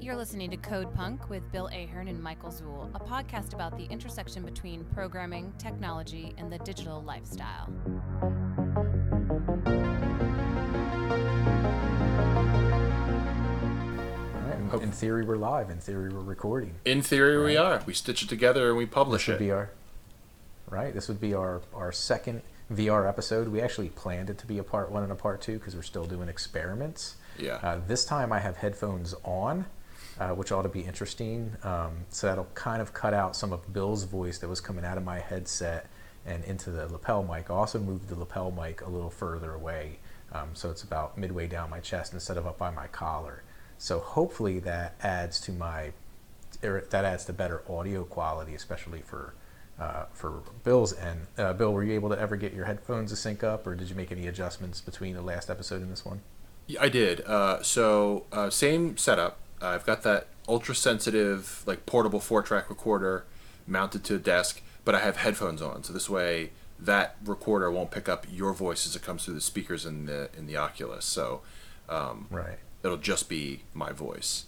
You're listening to Code Punk with Bill Ahern and Michael Szul, a podcast about the intersection between programming, technology, and the digital lifestyle. Right, in, in theory, we're live. In theory, we're recording. In theory, we are. We stitch it together and we publish This would it. be our right. This would be our our second VR episode. We actually planned it to be a part one and a part two because we're still doing experiments. Yeah. Uh, this time I have headphones on, uh, which ought to be interesting. Um, so that'll kind of cut out some of Bill's voice that was coming out of my headset and into the lapel mic. I also moved the lapel mic a little further away, um, so it's about midway down my chest instead of up by my collar. So hopefully that adds to my er, that adds to better audio quality, especially for uh, for Bill's end. Uh, Bill, were you able to ever get your headphones to sync up, or did you make any adjustments between the last episode and this one? Yeah, I did. Uh, so uh, same setup. Uh, I've got that ultra sensitive, like portable four track recorder mounted to a desk, but I have headphones on. So this way, that recorder won't pick up your voice as it comes through the speakers in the in the Oculus. So um, Right. it'll just be my voice.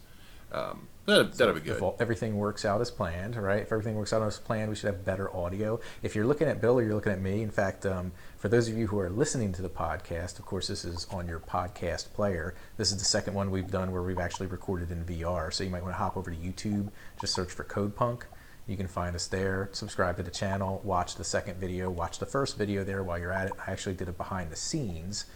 Um, that, that'll be good. If everything works out as planned, right? If everything works out as planned, we should have better audio. If you're looking at Bill or you're looking at me, in fact, um, for those of you who are listening to the podcast, of course, this is on your podcast player. This is the second one we've done where we've actually recorded in VR. So you might want to hop over to YouTube, just search for Code Punk. You can find us there. Subscribe to the channel. Watch the second video. Watch the first video there while you're at it. I actually did it behind the scenes.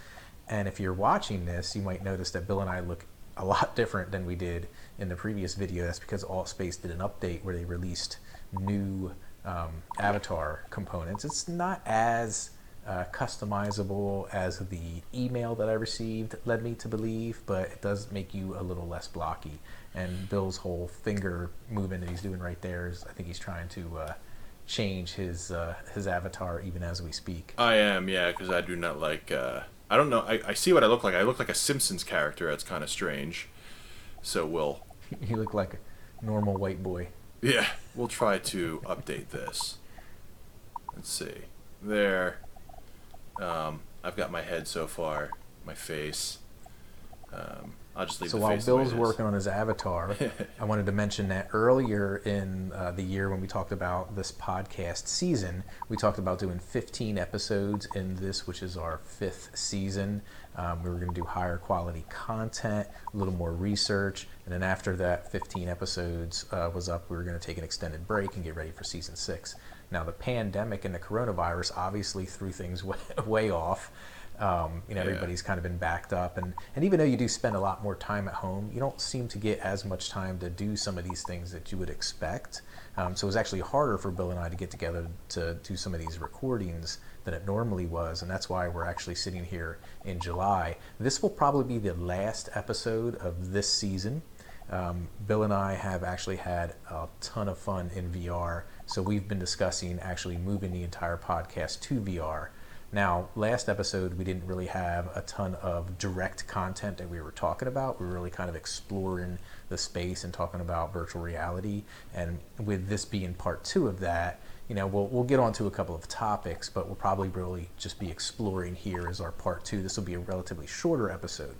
And if you're watching this, you might notice that Bill and I look a lot different than we did in the previous video. That's because AltSpace did an update where they released new um, avatar components. It's not as uh, customizable as the email that I received led me to believe, but it does make you a little less blocky. And Bill's whole finger movement that he's doing right there is, I think he's trying to uh, change his uh, his avatar even as we speak. I am, yeah, because I do not like. Uh, I don't know. I, I see what I look like. I look like a Simpsons character. That's kind of strange. So we'll, You look like a normal white boy. yeah, we'll try to update this. Let's see. There. Um, I've got my head so far, my face. Um, I'll just leave So while face the way Bill's working on his avatar, I wanted to mention that earlier in uh, the year when we talked about this podcast season, we talked about doing 15 episodes in this, which is our fifth season. Um, we were going to do higher quality content, a little more research, and then after that 15 episodes uh, was up, we were going to take an extended break and get ready for season six. Now, the pandemic and the coronavirus obviously threw things way, way off. Um, you know, Yeah. everybody's kind of been backed up, and, and even though you do spend a lot more time at home, you don't seem to get as much time to do some of these things that you would expect. Um, so it was actually harder for Bill and I to get together to do some of these recordings than it normally was, and that's why we're actually sitting here in July. This will probably be the last episode of this season. Um, Bill and I have actually had a ton of fun in VR, so we've been discussing actually moving the entire podcast to VR. Now, last episode, we didn't really have a ton of direct content that we were talking about. We were really kind of exploring the space and talking about virtual reality. And with this being part two of that, you know, we'll, we'll get onto a couple of topics, but we'll probably really just be exploring here as our part two. This will be a relatively shorter episode.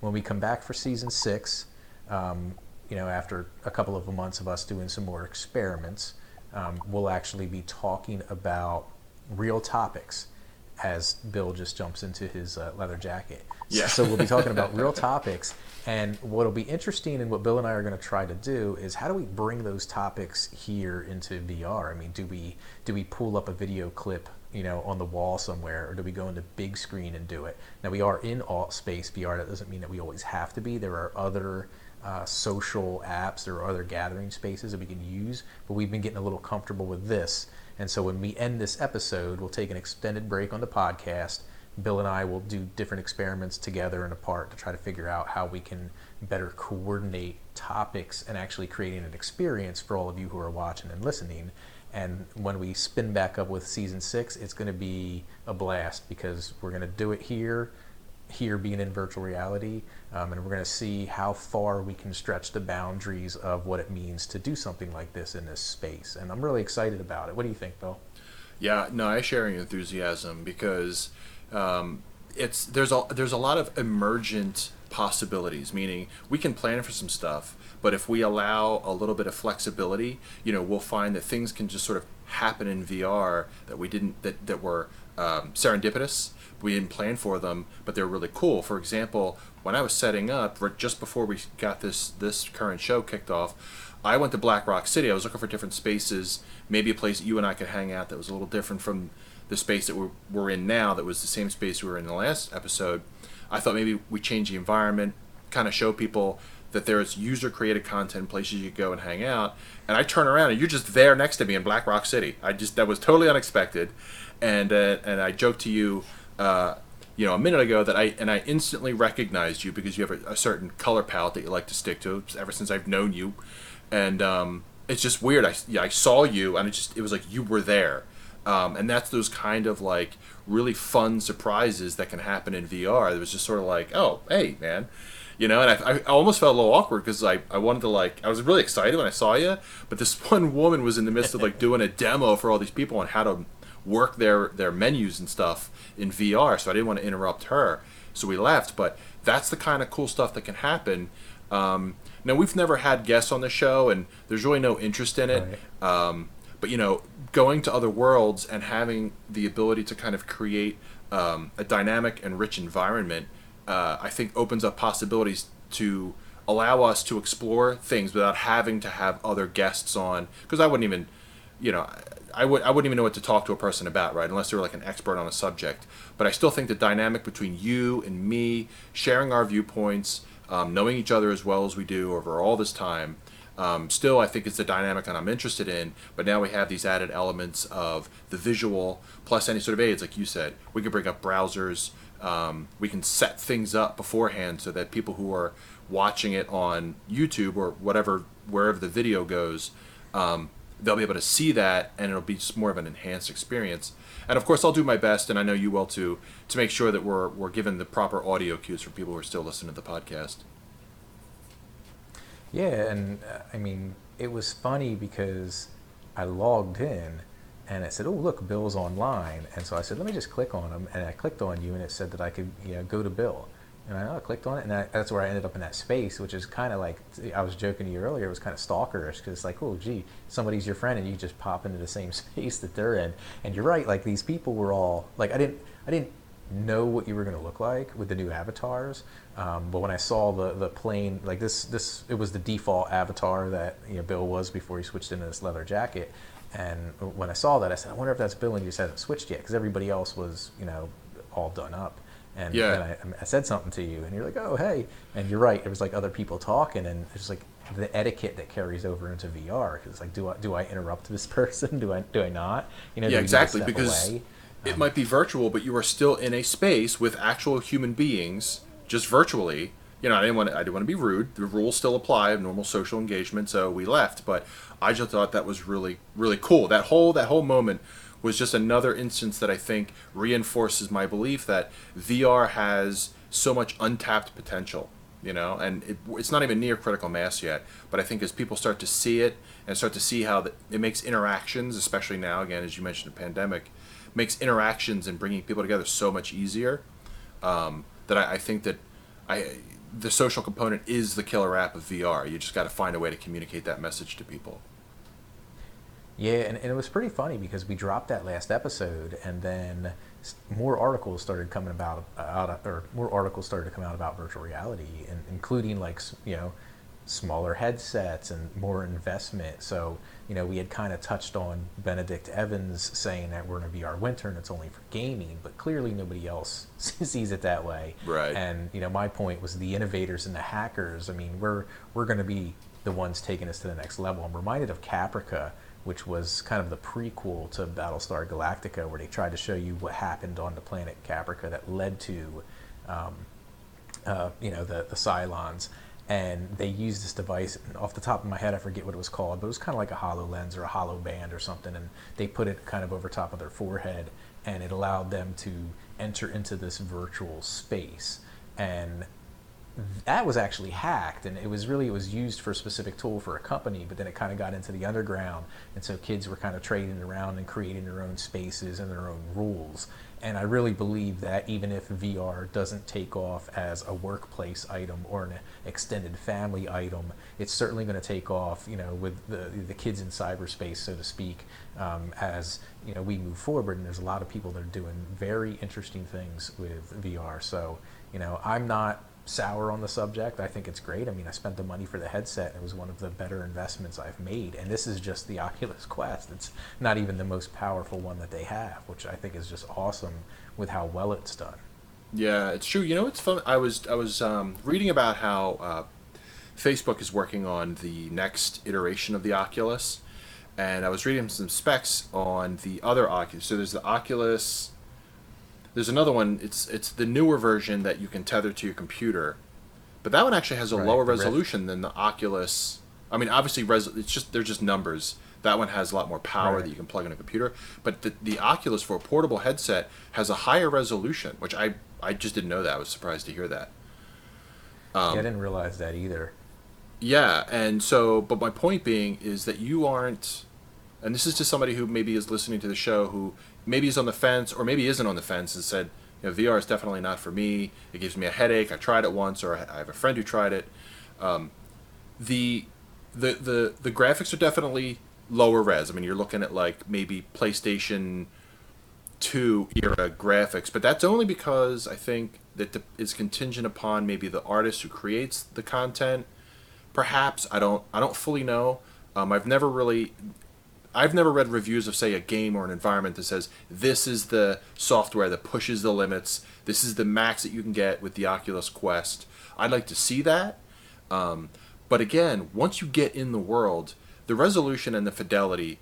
When we come back for season six, um, you know, after a couple of months of us doing some more experiments, um, we'll actually be talking about real topics as Bill just jumps into his uh, leather jacket. Yeah. So we'll be talking about real topics. And what'll be interesting and what Bill and I are going to try to do is how do we bring those topics here into VR? I mean, do we do we pull up a video clip, you know, on the wall somewhere, or do we go into big screen and do it? Now we are in AltSpaceVR. That doesn't mean that we always have to be. There are other uh, social apps, there are other gathering spaces that we can use, but we've been getting a little comfortable with this. And so when we end this episode, we'll take an extended break on the podcast. Bill and I will do different experiments together and apart to try to figure out how we can better coordinate topics and actually creating an experience for all of you who are watching and listening. And when we spin back up with season six, it's going to be a blast because we're going to do it here here being in virtual reality, um, and we're going to see how far we can stretch the boundaries of what it means to do something like this in this space. And I'm really excited about it. What do you think, Bill? Yeah, no, I share your enthusiasm because um, it's there's a there's a lot of emergent possibilities. Meaning, we can plan for some stuff, but if we allow a little bit of flexibility, you know, we'll find that things can just sort of happen in VR that we didn't that that were um, serendipitous. We didn't plan for them, but they're really cool. For example, when I was setting up just before we got this this current show kicked off, I went to Black Rock City. I was looking for different spaces, maybe a place that you and I could hang out that was a little different from the space that we're, we're in now. That was the same space we were in the last episode. I thought maybe we change the environment, kind of show people that there's user created content places you could go and hang out and i turn around and you're just there next to me in black rock city i just that was totally unexpected and uh, and i joked to you uh, you know a minute ago that i and i instantly recognized you because you have a, a, certain color palette that you like to stick to ever since i've known you and um, it's just weird i yeah, i saw you and it just it was like you were there um, and that's those kind of like really fun surprises that can happen in VR. It was just sort of like, oh, hey, man, you know. And I, I almost felt a little awkward because I, I wanted to like I was really excited when I saw you, but this one woman was in the midst of like doing a demo for all these people on how to work their their menus and stuff in VR. So I didn't want to interrupt her, so we left. But that's the kind of cool stuff that can happen. Um, now we've never had guests on the show, and there's really no interest in it. Right. Um, but you know, going to other worlds and having the ability to kind of create um, a dynamic and rich environment, uh, I think opens up possibilities to allow us to explore things without having to have other guests on. Because I wouldn't even, you know, I would I wouldn't even know what to talk to a person about, right? Unless they were like an expert on a subject. But I still think the dynamic between you and me, sharing our viewpoints, um, knowing each other as well as we do over all this time, um, still, I think it's the dynamic that I'm interested in, but now we have these added elements of the visual plus any sort of aids, like you said. We can bring up browsers. Um, we can set things up beforehand so that people who are watching it on YouTube or whatever, wherever the video goes, um, they'll be able to see that and it'll be just more of an enhanced experience. And of course, I'll do my best, and I know you will too, to make sure that we're, we're given the proper audio cues for people who are still listening to the podcast. Yeah, and uh, I mean, it was funny because I logged in and it said, "Oh, look, Bill's online." And so I said, "Let me just click on him." And I clicked on you, and it said that I could, you know, go to Bill. And I, oh, clicked on it, and I, that's where I ended up in that space, which is kind of like I was joking to you earlier. It was kind of stalkerish because it's like, oh, gee, somebody's your friend, and you just pop into the same space that they're in. And you're right, like these people were all like, I didn't, I didn't know what you were going to look like with the new avatars. Um, but when I saw the the plain like this this it was the default avatar that you know Bill was before he switched into this leather jacket. And when I saw that, I said, I wonder if that's Bill and he just hasn't switched yet because everybody else was you know all done up. And yeah. I, I, said something to you, and you're like, "Oh, hey!" And you're right. It was like other people talking, and it's like the etiquette that carries over into VR. Because it's like, do I do I interrupt this person? Do I do I not? You know, yeah, exactly. Because away? it um, might be virtual, but you are still in a space with actual human beings just virtually. You know, I didn't want to, I didn't want to be rude. The rules still apply of normal social engagement, so we left. But I just thought that was really, really cool. That whole that whole moment was just another instance that I think reinforces my belief that VR has so much untapped potential. You know, and it, it's not even near critical mass yet. But I think as people start to see it and start to see how the, it makes interactions, especially now, again, as you mentioned, the pandemic, makes interactions and bringing people together so much easier. Um, that I, I think that I the social component is the killer app of VR. You just got to find a way to communicate that message to people. Yeah, and, and it was pretty funny because we dropped that last episode, and then more articles started coming about out, or more articles started to come out about virtual reality, and including like you know smaller headsets and more investment. So, you know, we had kind of touched on Benedict Evans saying that we're in a VR winter and it's only for gaming, but clearly nobody else sees it that way. Right. And, you know, my point was the innovators and the hackers. I mean, we're we're going to be the ones taking us to the next level. I'm reminded of Caprica, which was kind of the prequel to Battlestar Galactica, where they tried to show you what happened on the planet Caprica that led to, um, uh, you know, the the Cylons. And they used this device off the top of my head i forget what it was called but it was kind of like a HoloLens or a holoband or something and they put it kind of over top of their forehead and it allowed them to enter into this virtual space. And that was actually hacked and it was really it was used for a specific tool for a company but then it kind of got into the underground and so kids were kind of trading around and creating their own spaces and their own rules And I really believe that even if VR doesn't take off as a workplace item or an extended family item, it's certainly going to take off, you know, with the, the kids in cyberspace, so to speak, um, as, you know, we move forward. And there's a lot of people that are doing very interesting things with VR. So, you know, I'm not sour on the subject. I think it's great. I mean, I spent the money for the headset. It was one of the better investments I've made. And this is just the Oculus Quest. It's not even the most powerful one that they have, which I think is just awesome with how well it's done. Yeah, it's true. You know, it's fun. I was I was um, reading about how uh, Facebook is working on the next iteration of the Oculus, and I was reading some specs on the other Oculus. So there's the Oculus there's another one. It's it's the newer version that you can tether to your computer, but that one actually has a Right, lower resolution than the Oculus. I mean, obviously, res- it's just they're just numbers. That one has a lot more power Right. that you can plug in a computer. But the, the Oculus for a portable headset has a higher resolution, which I I just didn't know that. I was surprised to hear that. yeah, I um, didn't realize that either. Yeah, and so, but my point being is that you aren't, and this is to somebody who maybe is listening to the show who maybe is on the fence or maybe isn't on the fence and said, you know, VR is definitely not for me. It gives me a headache. I tried it once, or I have a friend who tried it. Um, the, the the the graphics are definitely lower res. I mean, you're looking at like maybe PlayStation two era graphics, but that's only because I think that the, is contingent upon maybe the artist who creates the content. Perhaps I don't I don't fully know. Um, I've never really I've never read reviews of say a game or an environment that says this is the software that pushes the limits. This is the max that you can get with the Oculus Quest. I'd like to see that. Um, but again, once you get in the world, the resolution and the fidelity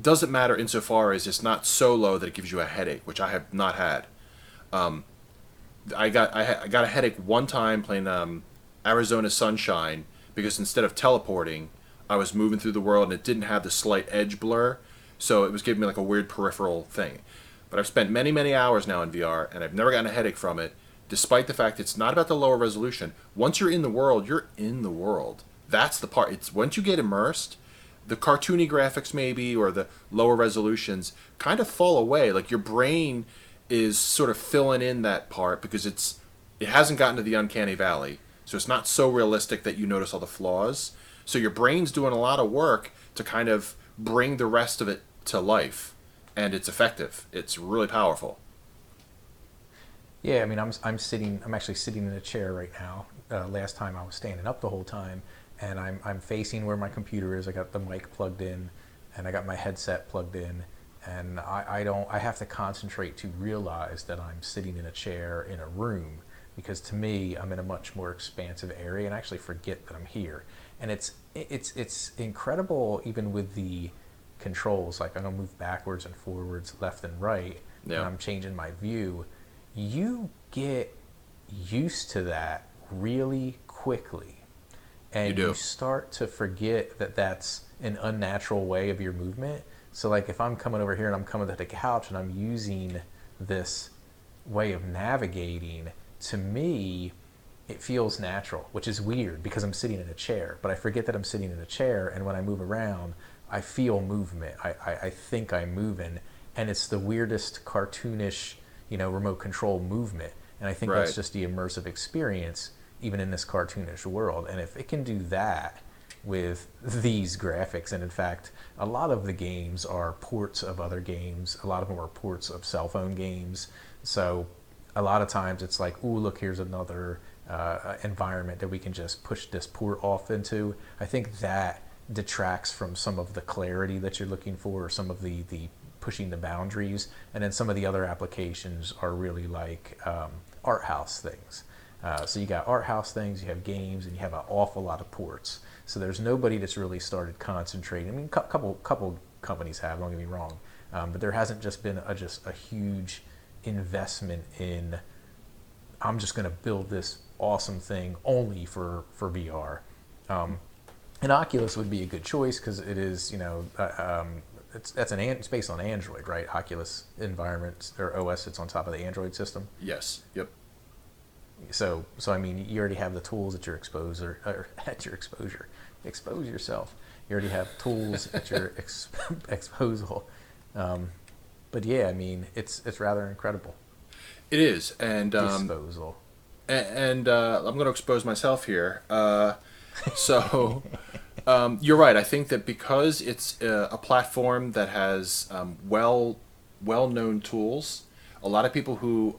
doesn't matter insofar as it's not so low that it gives you a headache, which I have not had. Um, I got I, ha- I got a headache one time playing um, Arizona Sunshine because instead of teleporting, I was moving through the world and it didn't have the slight edge blur, so it was giving me like a weird peripheral thing. But I've spent many many hours now in VR and I've never gotten a headache from it, despite the fact it's not about the lower resolution. Once you're in the world, you're in the world. That's the part. It's once you get immersed, the cartoony graphics maybe or the lower resolutions kind of fall away. Like your brain is sort of filling in that part because it's it hasn't gotten to the uncanny valley. So it's not so realistic that you notice all the flaws. So your brain's doing a lot of work to kind of bring the rest of it to life and it's effective. It's really powerful. Yeah, I mean, I'm I'm sitting. I'm actually sitting in a chair right now. Uh, last time I was standing up the whole time, and I'm I'm facing where my computer is. I got the mic plugged in, and I got my headset plugged in, and I, I don't. I have to concentrate to realize that I'm sitting in a chair in a room, because to me, I'm in a much more expansive area, and I actually forget that I'm here. And it's it's it's incredible, even with the controls. Like I'm gonna move backwards and forwards, left and right, Yeah. and I'm changing my view you get used to that really quickly and You do. start to forget that that's an unnatural way of your movement so like if i'm coming over here and i'm coming to the couch and i'm using this way of navigating to me it feels natural which is weird because i'm sitting in a chair but i forget that i'm sitting in a chair and when i move around i feel movement. I, I, I think i'm moving and it's the weirdest cartoonish you know remote control movement and i think that's just the immersive experience even in this cartoonish world and if it can do that with these graphics and in fact a lot of the games are ports of other games a lot of them are ports of cell phone games so a lot of times it's like ooh look here's another uh, environment that we can just push this port off into i think that detracts from some of the clarity that you're looking for or some of the the pushing the boundaries and then some of the other applications are really like um, art house things uh, so you got art house things, you have games, and you have an awful lot of ports. So there's nobody that's really started concentrating. I mean, a couple couple companies have. Don't get me wrong, um, but there hasn't just been a just a huge investment in. I'm just going to build this awesome thing only for for VR. Um, and Oculus would be a good choice because it is, you know, uh, um, it's that's an, it's based on Android, right? Oculus environment or OS sits on top of the Android system. Yes. Yep. So, so I mean, you already have the tools at your exposure, or at your exposure. Expose yourself. You already have tools at your ex- exposal. Um, but yeah, I mean, it's it's rather incredible. It is, and um, Disposal. and uh, I'm going to expose myself here. Uh, so um, you're right. I think that because it's a, a platform that has um, well well known tools, a lot of people who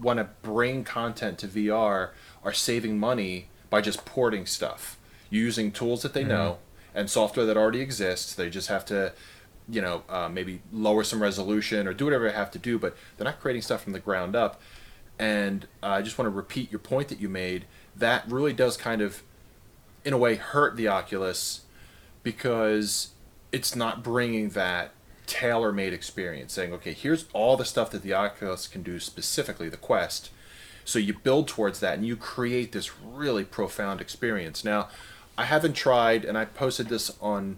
want to bring content to VR are saving money by just porting stuff using tools that they know and software that already exists. They just have to, you know, uh, maybe lower some resolution or do whatever they have to do, but they're not creating stuff from the ground up. And uh, I just want to repeat your point that you made. That really does kind of, in a way, hurt the Oculus because it's not bringing that tailor-made experience saying okay here's all the stuff that the oculus can do specifically the quest so you build towards that and you create this really profound experience now i haven't tried and i posted this on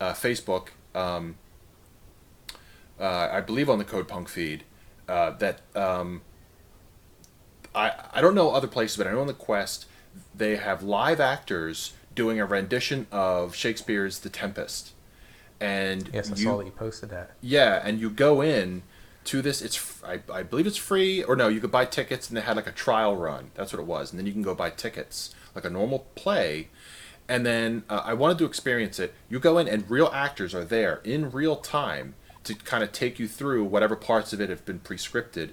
uh, facebook um, uh, i believe on the code punk feed uh, that um, I, I don't know other places but i know on the quest they have live actors doing a rendition of shakespeare's the tempest and Yes, I you, saw that you posted that. yeah, and you go in to this. It's I, I believe it's free, or no, you could buy tickets, and they had like a trial run. That's what it was, and then you can go buy tickets like a normal play. And then uh, I wanted to experience it. You go in, and real actors are there in real time to kind of take you through whatever parts of it have been pre-scripted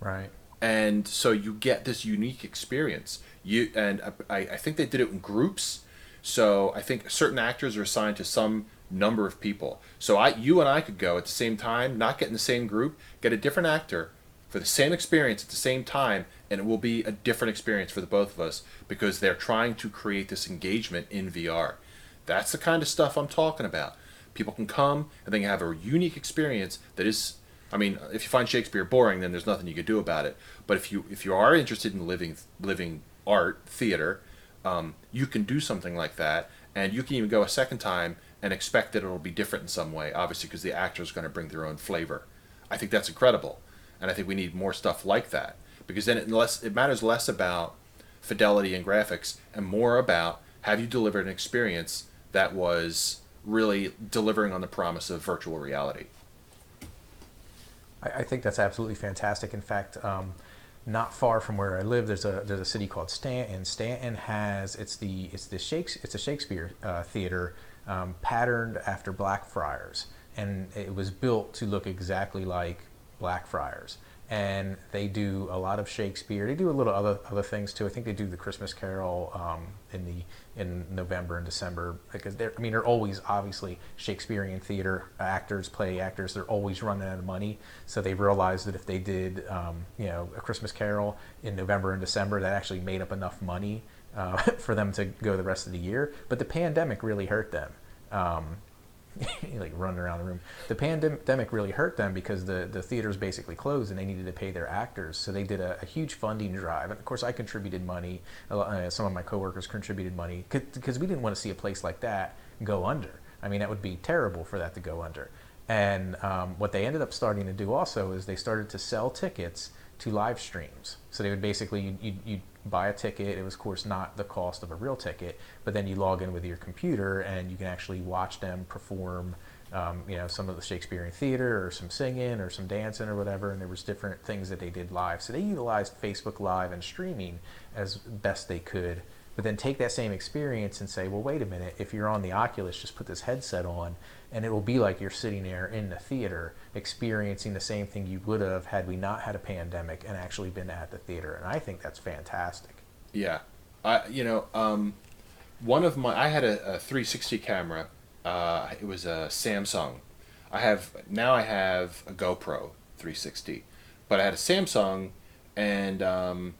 Right. and so you get this unique experience. You and I, I think they did it in groups. So I think certain actors are assigned to some number of people. So I, you and I could go at the same time, not get in the same group, get a different actor for the same experience at the same time, and it will be a different experience for the both of us because they're trying to create this engagement in VR. That's the kind of stuff I'm talking about. People can come and they can have a unique experience that is I mean, if you find Shakespeare boring, then there's nothing you could do about it. But if you if you are interested in living living art theater, um, you can do something like that, and you can even go a second time and expect that it'll be different in some way. Obviously, because the actor's going to bring their own flavor. I think that's incredible, and I think we need more stuff like that because then it less it matters less about fidelity and graphics and more about have you delivered an experience that was really delivering on the promise of virtual reality. I, I think that's absolutely fantastic. In fact, um, not far from where I live, there's a there's a city called Staunton. Staunton has it's the it's the Shakes it's a Shakespeare uh, theater um, patterned after Blackfriars, and it was built to look exactly like Blackfriars. And they do a lot of Shakespeare. They do a little other other things too. I think they do the Christmas Carol um, in the in November and December because they're I mean they're always obviously Shakespearean theater actors, play actors. They're always running out of money, so they realized that if they did um, you know a Christmas Carol in November and December, that actually made up enough money uh, for them to go the rest of the year. But the pandemic really hurt them. Um, like running around the room. The pandemic really hurt them because the, the theaters basically closed and they needed to pay their actors. So they did a, a huge funding drive. And of course, I contributed money. Uh, some of my coworkers contributed money because we didn't want to see a place like that go under. I mean, that would be terrible for that to go under. And um, what they ended up starting to do also is they started to sell tickets to live streams. So they would basically, you'd, you'd buy a ticket. It was, of course, not the cost of a real ticket, but then you log in with your computer and you can actually watch them perform, um, you know, some of the Shakespearean theater or some singing or some dancing or whatever. And there was different things that they did live. So they utilized Facebook Live and streaming as best they could. But then take that same experience and say, well, wait a minute. If you're on the Oculus, just put this headset on, and it will be like you're sitting there in the theater experiencing the same thing you would have had we not had a pandemic and actually been at the theater. And I think that's fantastic. Yeah, I you know um, one of my I had a, a 360 camera. Uh, it was a Samsung. I have now I have a GoPro 360, but I had a Samsung, and um,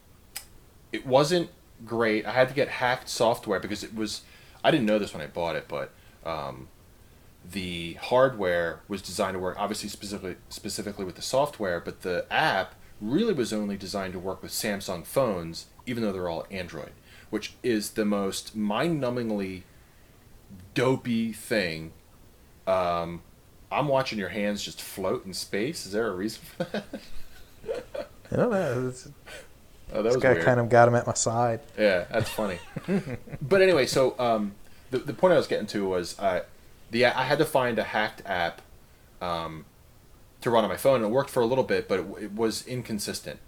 it wasn't great. I had to get hacked software because it was. I didn't know this when I bought it, but um, the hardware was designed to work obviously specifically specifically with the software, but the app really was only designed to work with Samsung phones, even though they're all Android, which is the most mind-numbingly dopey thing. Um, I'm watching your hands just float in space. Is there a reason for that? You know, that's, Oh, that this was guy weird. kind of got him at my side. Yeah, that's funny. but anyway, so um, the the point I was getting to was uh, the I had to find a hacked app um, to run on my phone, and it worked for a little bit, but it, it was inconsistent.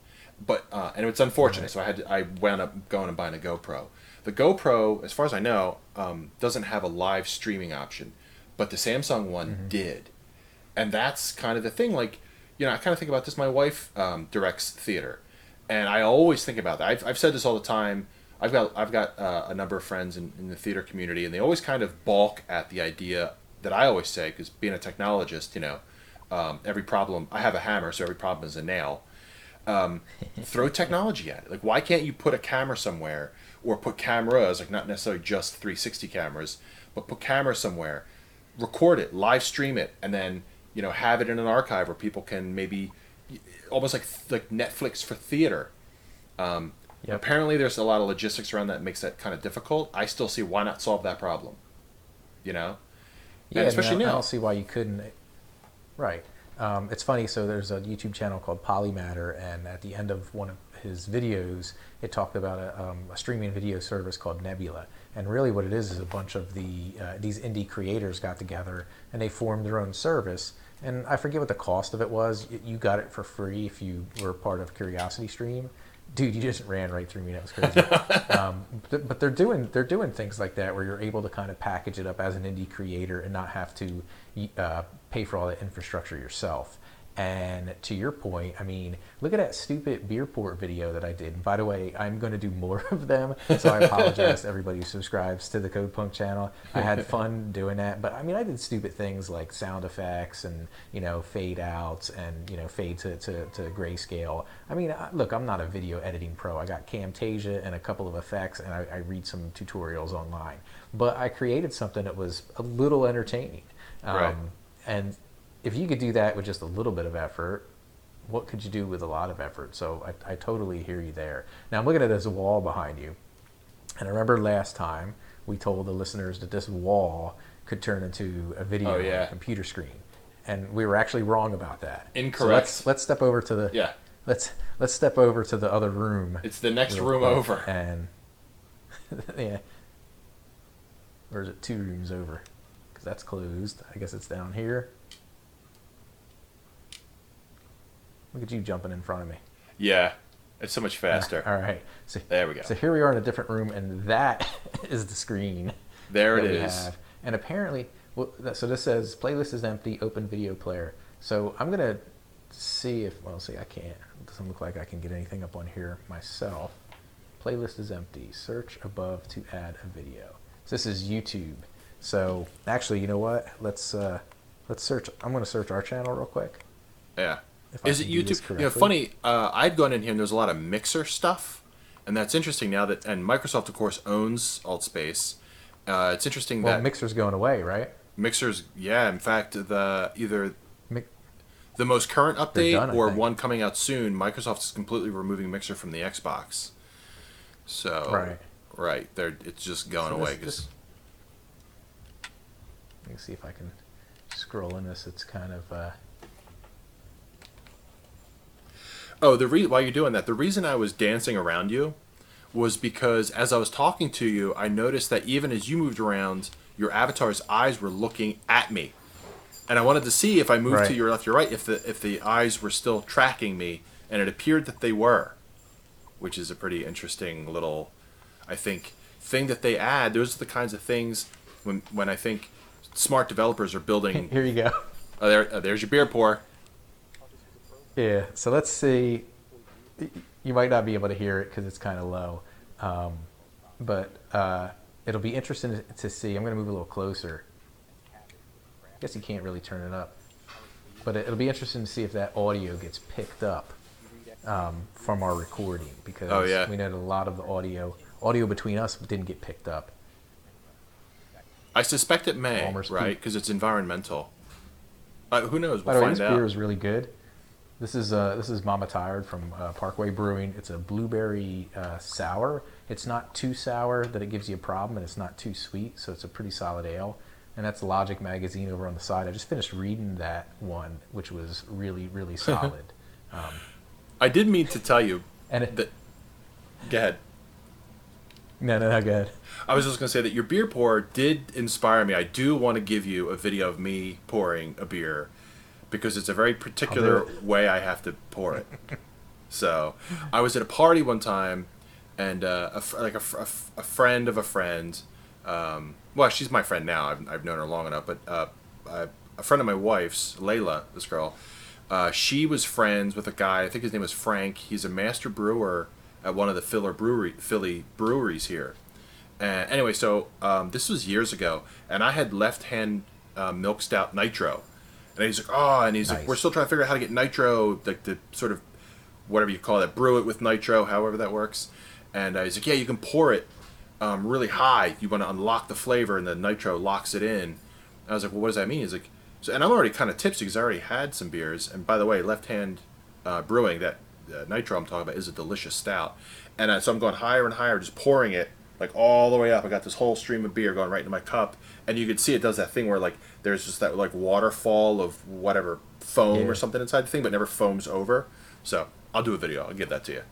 But uh, and it's unfortunate, Right. so I had to, I wound up going and buying a GoPro. The GoPro, as far as I know, um, doesn't have a live streaming option, but the Samsung one did, and that's kind of the thing. Like, you know, I kind of think about this. My wife um, directs theater, and I always think about that. I've, I've said this all the time. I've got I've got uh, a number of friends in, in the theater community, and they always kind of balk at the idea that I always say because being a technologist, you know, um, every problem I have a hammer, so every problem is a nail. Um, throw technology at it. Like, why can't you put a camera somewhere or put cameras, like not necessarily just 360 cameras, but put cameras somewhere, record it, live stream it, and then you know have it in an archive where people can maybe almost like like Netflix for theater. Um, Yep. Apparently, there's a lot of logistics around that makes that kind of difficult. I still see why not solve that problem. You know, Yeah, and especially I, mean, I now. don't see why you couldn't. Right. Um, it's funny. So there's a YouTube channel called Polymatter, and at the end of one of his videos, it talked about a, um, a streaming video service called Nebula. And really, what it is is a bunch of the uh, these indie creators got together and they formed their own service. And I forget what the cost of it was. You got it for free if you were part of Curiosity Stream. Dude, you just ran right through me. That was crazy. um, but, but they're doing they're doing things like that where you're able to kind of package it up as an indie creator and not have to uh, pay for all the infrastructure yourself. And to your point, I mean, look at that stupid Beerport video that I did. And by the way, I'm going to do more of them, so I apologize to everybody who subscribes to the Code Punk channel. I had fun doing that, but I mean, I did stupid things like sound effects and you know fade outs and you know fade to, to, to grayscale. I mean, I, look, I'm not a video editing pro. I got Camtasia and a couple of effects, and I, I read some tutorials online. But I created something that was a little entertaining. Um, Right. And if you could do that with just a little bit of effort, what could you do with a lot of effort? So I, I totally hear you there. Now I'm looking at this wall behind you. And I remember last time we told the listeners that this wall could turn into a video Oh, on yeah. a computer screen. And we were actually wrong about that. So Incorrect. let's, let's step over to the Yeah, let's let's step over to the other room. it's the next room quick over. And yeah. Or is it two rooms over? Because that's closed. I guess it's down here. Look at you jumping in front of me. Yeah, it's so much faster. All right. So There we go. So here we are in a different room, and that is the screen. There it we have. And apparently, well, so this says playlist is empty, open video player. So I'm gonna see if well, see I can't. It doesn't look like I can get anything up on here myself. Playlist is empty. Search above to add a video. So this is YouTube. So actually, you know what? Let's uh, let's search. I'm gonna search our channel real quick. Yeah. Is it YouTube? You know, funny. Uh, I'd gone in here and there's a lot of Mixer stuff, and that's interesting now that and Microsoft of course owns AltSpace. Uh, it's interesting Well, that Mixer's going away, right? Mixer's yeah. In fact, the either Mi- the most current update done, or one coming out soon, Microsoft is completely removing Mixer from the Xbox. So Right. right, they're it's just going So away because this- Let me see if I can scroll in this. It's kind of uh, Oh, the re- while you're doing that, the reason I was dancing around you was because as I was talking to you, I noticed that even as you moved around, your avatar's eyes were looking at me, and I wanted to see if I moved to your left, your right, if the if the eyes were still tracking me, and it appeared that they were, which is a pretty interesting little, I think, thing that they add. Those are the kinds of things when when I think smart developers are building. here you go. oh, there, oh, there's your beer pour. Yeah. So let's see. You might not be able to hear it because it's kind of low, um, but uh, it'll be interesting to- see. I'm going to move a little closer. I guess you can't really turn it up, but it- it'll be interesting to see if that audio gets picked up um, from our recording because Oh, yeah. we know that a lot of the audio audio between us didn't get picked up. I suspect it may, Palmer's right? Because it's environmental. Uh, who knows? We'll the way, this out. beer is really good. This is uh, this is Mama Tired from uh, Parkway Brewing. It's a blueberry uh, sour. It's not too sour that it gives you a problem, and it's not too sweet, so it's a pretty solid ale. And that's Logic Magazine over on the side. I just finished reading that one, which was really really solid. um, I did mean to tell you and it, that. Go ahead. no, no, no, go ahead. I was just going to say that your beer pour did inspire me. I do want to give you a video of me pouring a beer, because it's a very particular way I have to pour it. so, I was at a party one time, and uh, a, fr- like a, fr- a, a friend of a friend, um, well, she's my friend now. I've, I've known her long enough, but uh, I, a friend of my wife's, Layla, this girl, uh, she was friends with a guy. I think his name was Frank. He's a master brewer at one of the filler brewery Philly breweries here. And anyway, so um, this was years ago, and I had left hand uh, milk stout nitro, and he's like, oh, and he's Nice. like, we're still trying to figure out how to get nitro, like the sort of whatever you call it, brew it with nitro, however that works. And uh, he's like, yeah, you can pour it um, really high. You want to unlock the flavor, and the nitro locks it in. I was like, well, what does that mean? He's like, so, and I'm already kind of tipsy because I already had some beers. And by the way, Left Hand uh, Brewing, that uh, nitro I'm talking about, is a delicious stout. And uh, so I'm going higher and higher, just pouring it like all the way up. I got this whole stream of beer going right into my cup, and you can see it does that thing where like there's just that like waterfall of whatever foam Yeah. or something inside the thing, but never foams over. So I'll do a video. I'll give that to you.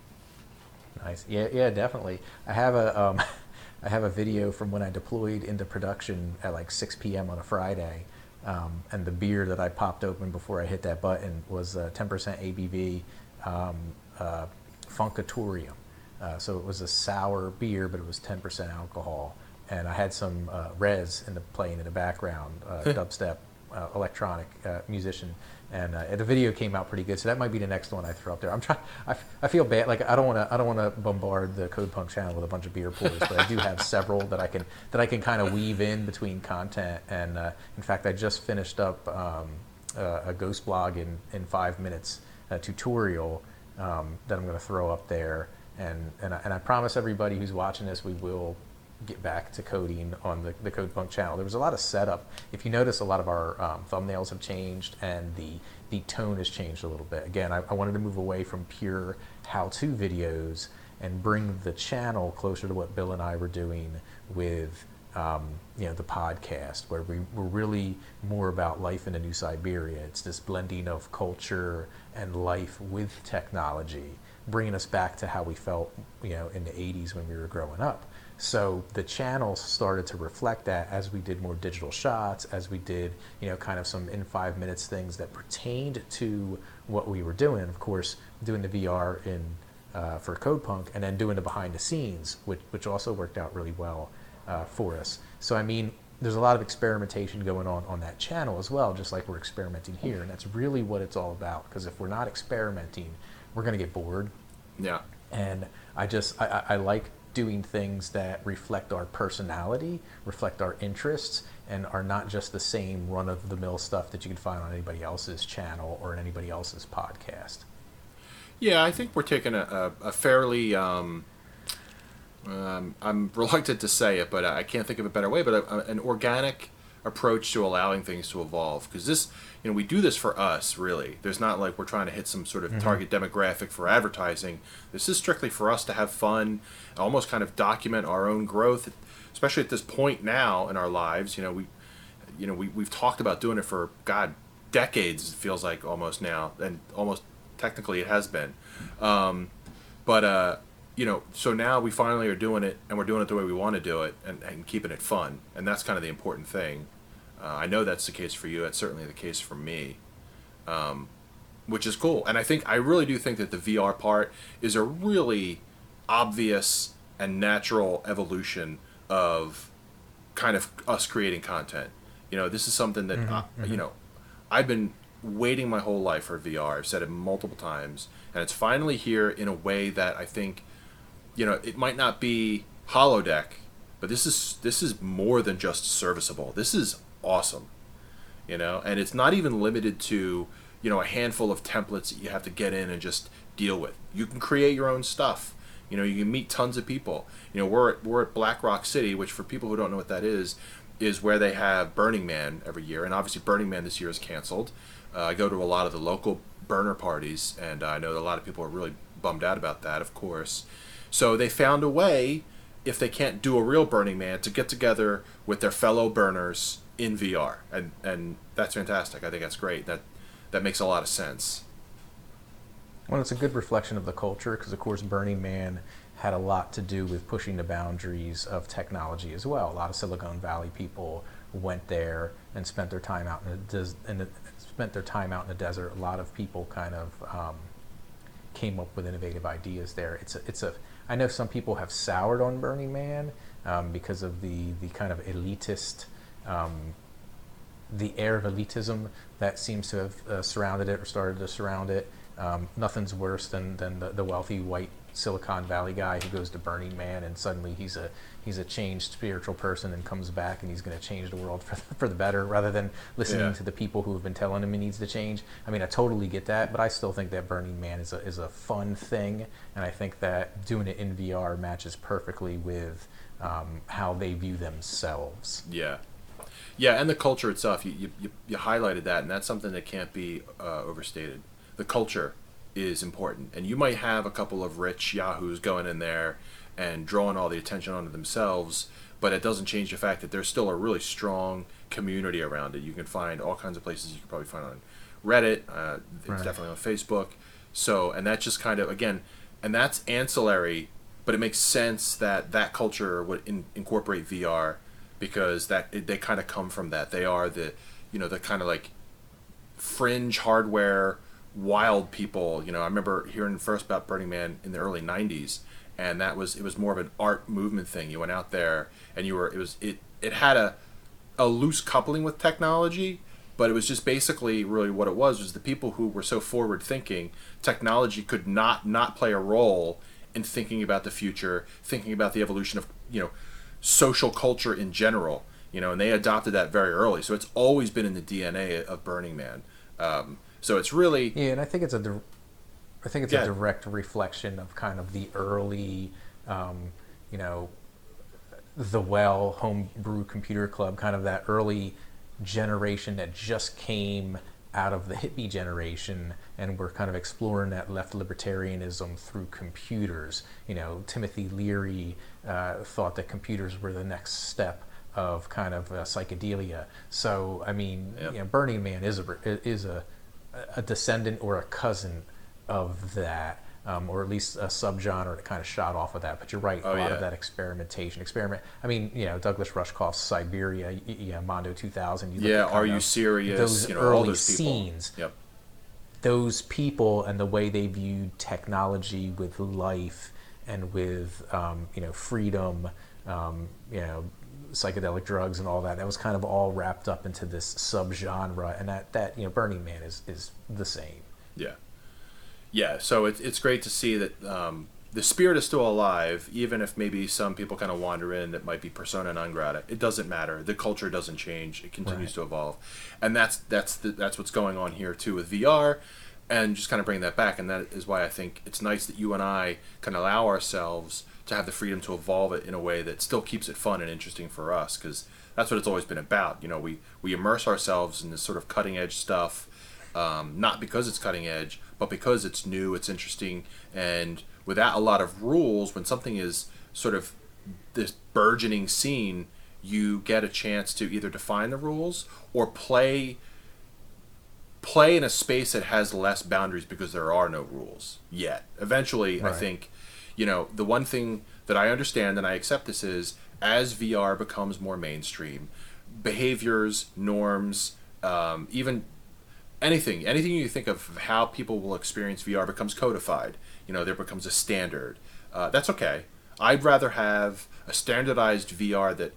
Nice. Yeah, yeah, definitely. I have a um, I have a video from when I deployed into production at like 6 p.m. on a Friday, um, and the beer that I popped open before I hit that button was uh, 10% ABV um, uh, Funkatorium. Uh, so it was a sour beer, but it was 10% alcohol. And I had some uh, Rezz in the playing in the background, uh, dubstep uh, electronic uh, musician, and uh, the video came out pretty good. So that might be the next one I throw up there. I'm trying. I, I feel bad. Like I don't want to. I don't want to bombard the Code Punk channel with a bunch of beer pours, but I do have several that I can that I can kind of weave in between content. And uh, in fact, I just finished up um, uh, a Ghost blog in in five minutes tutorial um, that I'm going to throw up there. And and I, and I promise everybody who's watching this, we will get back to coding on the, the Code Punk channel. There was a lot of setup. If you notice, a lot of our um, thumbnails have changed and the, the tone has changed a little bit. Again, I, I wanted to move away from pure how-to videos and bring the channel closer to what Bill and I were doing with um, you know the podcast, where we were really more about life in the New Siberia. It's this blending of culture and life with technology, bringing us back to how we felt you know in the 80s when we were growing up. So the channel started to reflect that as we did more digital shots, as we did, you know, kind of some in five minutes things that pertained to what we were doing. Of course, doing the VR in uh, for CodePunk, and then doing the behind the scenes, which which also worked out really well uh, for us. So I mean, there's a lot of experimentation going on on that channel as well, just like we're experimenting here, and that's really what it's all about. Because if we're not experimenting, we're going to get bored Yeah. and I just I, I like doing things that reflect our personality, reflect our interests, and are not just the same run of the mill stuff that you can find on anybody else's channel or in anybody else's podcast. Yeah, I think we're taking a, a, a fairly. Um, um, I'm reluctant to say it, but I can't think of a better way. But a, a- an organic approach to allowing things to evolve, because this, you know, we do this for us. Really, there's not like we're trying to hit some sort of target demographic for advertising. This is strictly for us to have fun, almost kind of document our own growth, especially at this point now in our lives. You know, we, you know, we we've talked about doing it for God decades. It feels like almost now, and almost technically it has been. Um, but uh, you know, so now we finally are doing it, and we're doing it the way we want to do it, and, and keeping it fun, and that's kind of the important thing. Uh, I know that's the case for you. That's certainly the case for me, um, which is cool. And I think I really do think that the VR part is a really obvious and natural evolution of kind of us creating content. You know, this is something that uh, you know I've been waiting my whole life for VR. I've said it multiple times, and it's finally here in a way that I think, you know, it might not be holodeck, but this is this is more than just serviceable. This is awesome, you know, and it's not even limited to you know a handful of templates that you have to get in and just deal with. You can create your own stuff. You know, you can meet tons of people. You know, we're at, we're at Black Rock City, which for people who don't know what that is, is where they have Burning Man every year, and obviously Burning Man this year is canceled. Uh, I go to a lot of the local burner parties, and I know that a lot of people are really bummed out about that, of course. So they found a way, if they can't do a real Burning Man, to get together with their fellow burners in VR, and and that's fantastic. I think that's great. That that makes a lot of sense. Well, it's a good reflection of the culture because, of course, Burning Man had a lot to do with pushing the boundaries of technology as well. A lot of Silicon Valley people went there and spent their time out in the, des- spent their time out in the desert. A lot of people kind of um, came up with innovative ideas there. It's a, it's a I know some people have soured on Burning Man um, because of the the kind of elitist. Um, the air of elitism that seems to have uh, surrounded it or started to surround it. Um, nothing's worse than, than the, the wealthy white Silicon Valley guy who goes to Burning Man and suddenly he's a he's a changed spiritual person and comes back and he's going to change the world for the, for the better rather than listening Yeah. to the people who have been telling him he needs to change. I mean, I totally get that, but I still think that Burning Man is a is a fun thing, and I think that doing it in VR matches perfectly with um, how they view themselves. Yeah, yeah, and the culture itself. You you, you, you highlighted that, and that's something that can't be uh, overstated. The culture is important, and you might have a couple of rich yahoos going in there and drawing all the attention onto themselves, but it doesn't change the fact that there's still a really strong community around it. You can find all kinds of places. You can probably find on Reddit. Uh, it's Right. definitely on Facebook. So, and that's just kind of again, and that's ancillary, but it makes sense that that culture would in, incorporate VR because that they kind of come from that. They are the, you know, the kind of like fringe hardware wild people. You know, I remember hearing first about Burning Man in the early '90s, and that was it was more of an art movement thing. You went out there and you were it was it it had a a loose coupling with technology, but it was just basically really what it was was the people who were so forward thinking, technology could not not play a role in thinking about the future, thinking about the evolution of you know social culture in general. You know, and they adopted that very early, so it's always been in the DNA of Burning Man. Um, so it's really Yeah, and I think it's a, dir- I think it's Yeah. a direct reflection of kind of the early, um, you know, the Well Homebrew Computer Club, kind of that early generation that just came out of the hippie generation, and we're kind of exploring that left libertarianism through computers. You know, Timothy Leary uh, thought that computers were the next step of kind of uh, psychedelia. So, I mean, Yep. you know, Burning Man is a is a a descendant or a cousin of that, um, or at least a subgenre that kind of shot off of that. But you're right, Oh, a lot yeah. of that experimentation, experiment. I mean, you know, Douglas Rushkoff's Cyberia, yeah, Mondo 2000. You yeah. Are you serious? Those you know, early all those people. scenes, Yep. those people, and the way they viewed technology with life and with um, you know freedom, um, you know psychedelic drugs and all that. That was kind of all wrapped up into this subgenre, and that that you know Burning Man is is the same. Yeah, yeah. So it's it's great to see that um, the spirit is still alive, even if maybe some people kind of wander in that might be persona non grata. It doesn't matter. The culture doesn't change. It continues Right. to evolve, and that's that's the, that's what's going on here too with VR, and just kind of bring that back. And that is why I think it's nice that you and I can allow ourselves to have the freedom to evolve it in a way that still keeps it fun and interesting for us because that's what it's always been about. You know, we we immerse ourselves in this sort of cutting edge stuff um, not because it's cutting edge, but because it's new, it's interesting, and without a lot of rules, when something is sort of this burgeoning scene, you get a chance to either define the rules or play play in a space that has less boundaries because there are no rules yet. Eventually, I think, you know, the one thing that I understand and I accept this is as VR becomes more mainstream, behaviors, norms, um, even anything anything you think of how people will experience VR becomes codified. You know, there becomes a standard. Uh, that's okay. I'd rather have a standardized VR that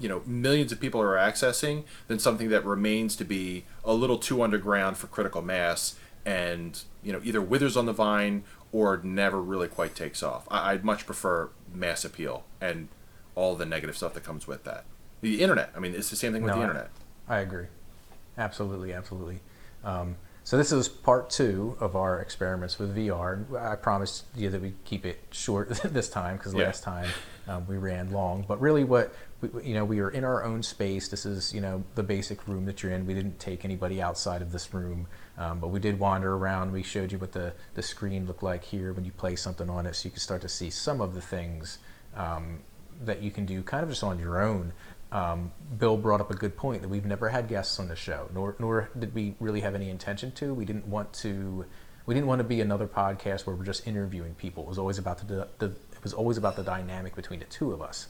you know millions of people are accessing than something that remains to be a little too underground for critical mass and you know either withers on the vine or never really quite takes off. I, I'd much prefer mass appeal and all the negative stuff that comes with that. The internet. I mean, it's the same thing with No, the I- internet. I agree. Absolutely, absolutely. Um, so this is part two of our experiments with VR. I promised you that we keep it short this time because Yeah. last time um, we ran long. But really, what we, you know, we are in our own space. This is you know the basic room that you're in. We didn't take anybody outside of this room, um, but we did wander around. We showed you what the the screen looked like here when you play something on it, so you can start to see some of the things um, that you can do kind of just on your own. Um, Bill brought up a good point that we've never had guests on the show, nor nor did we really have any intention to. We didn't want to. We didn't want to be another podcast where we're just interviewing people. It was always about the, the it was always about the dynamic between the two of us.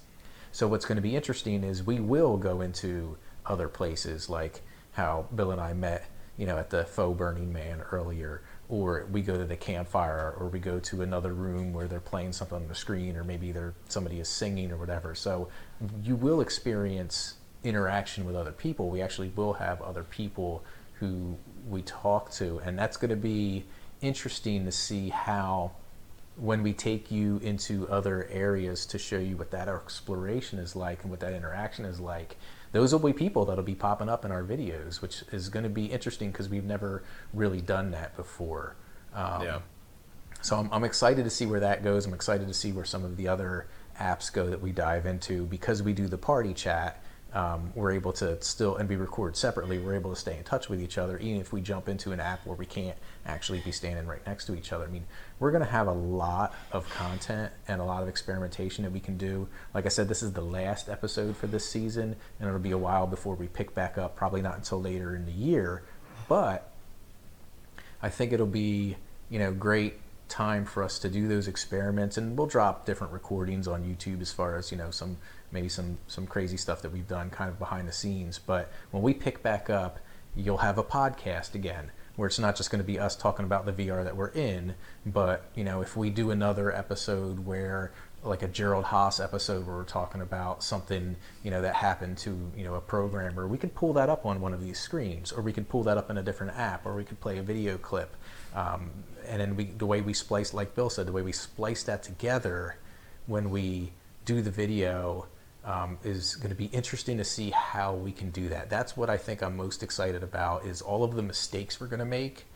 So what's going to be interesting is we will go into other places like how Bill and I met, you know, at the faux Burning Man earlier, or we go to the campfire, or we go to another room where they're playing something on the screen, or maybe they're somebody is singing or whatever. So you will experience interaction with other people. We actually will have other people who we talk to, and that's going to be interesting to see how when we take you into other areas to show you what that exploration is like and what that interaction is like those will be people that'll be popping up in our videos which is going to be interesting because we've never really done that before. Um, yeah. so I'm, I'm excited to see where that goes. I'm excited to see where some of the other apps go that we dive into. Because we do the party chat um, we're able to still and we record separately we're able to stay in touch with each other even if we jump into an app where we can't actually be standing right next to each other. I mean we're going to have a lot of content and a lot of experimentation that we can do. Like i said this is the last episode for this season and it'll be a while before we pick back up probably not until later in the year. But i think it'll be you know great time for us to do those experiments and we'll drop different recordings on youtube as far as you know some maybe some some crazy stuff that we've done kind of behind the scenes. But when we pick back up you'll have a podcast again where it's not just going to be us talking about the VR that we're in but you know if we do another episode where like a Gerald Haas episode where we're talking about something you know that happened to you know a programmer we could pull that up on one of these screens or we could pull that up in a different app or we could play a video clip. Um, and then we, the way we splice, like Bill said, the way we splice that together when we do the video um, is going to be interesting to see how we can do that. That's what I think I'm most excited about is all of the mistakes we're going to make,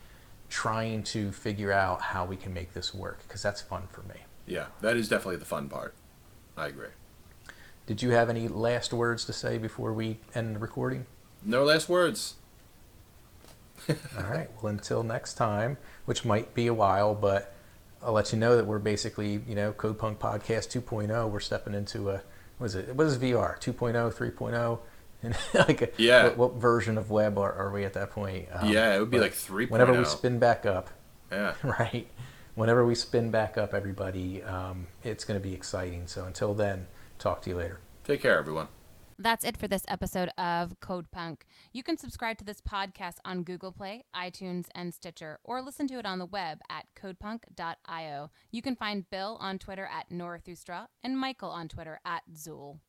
trying to figure out how we can make this work because that's fun for me. Yeah, that is definitely the fun part. I agree. Did you have any last words to say before we end the recording? No last words. All right. Well, until next time, which might be a while, but I'll let you know that we're basically, you know, Codepunk Podcast 2.0. We're stepping into a, what is it? What is VR? 2.0, 3.0? And like, a, Yeah. what, what version of web are, are we at that point? Um, yeah, it would be like oh. 3.0. Whenever we spin back up, Yeah. right? Whenever we spin back up, everybody, um, it's going to be exciting. So until then, talk to you later. Take care, everyone. That's it for this episode of Codepunk. You can subscribe to this podcast on Google Play, iTunes, and Stitcher, or listen to it on the web at codepunk.io. You can find Bill on Twitter at Norathustra and Michael on Twitter at Szul.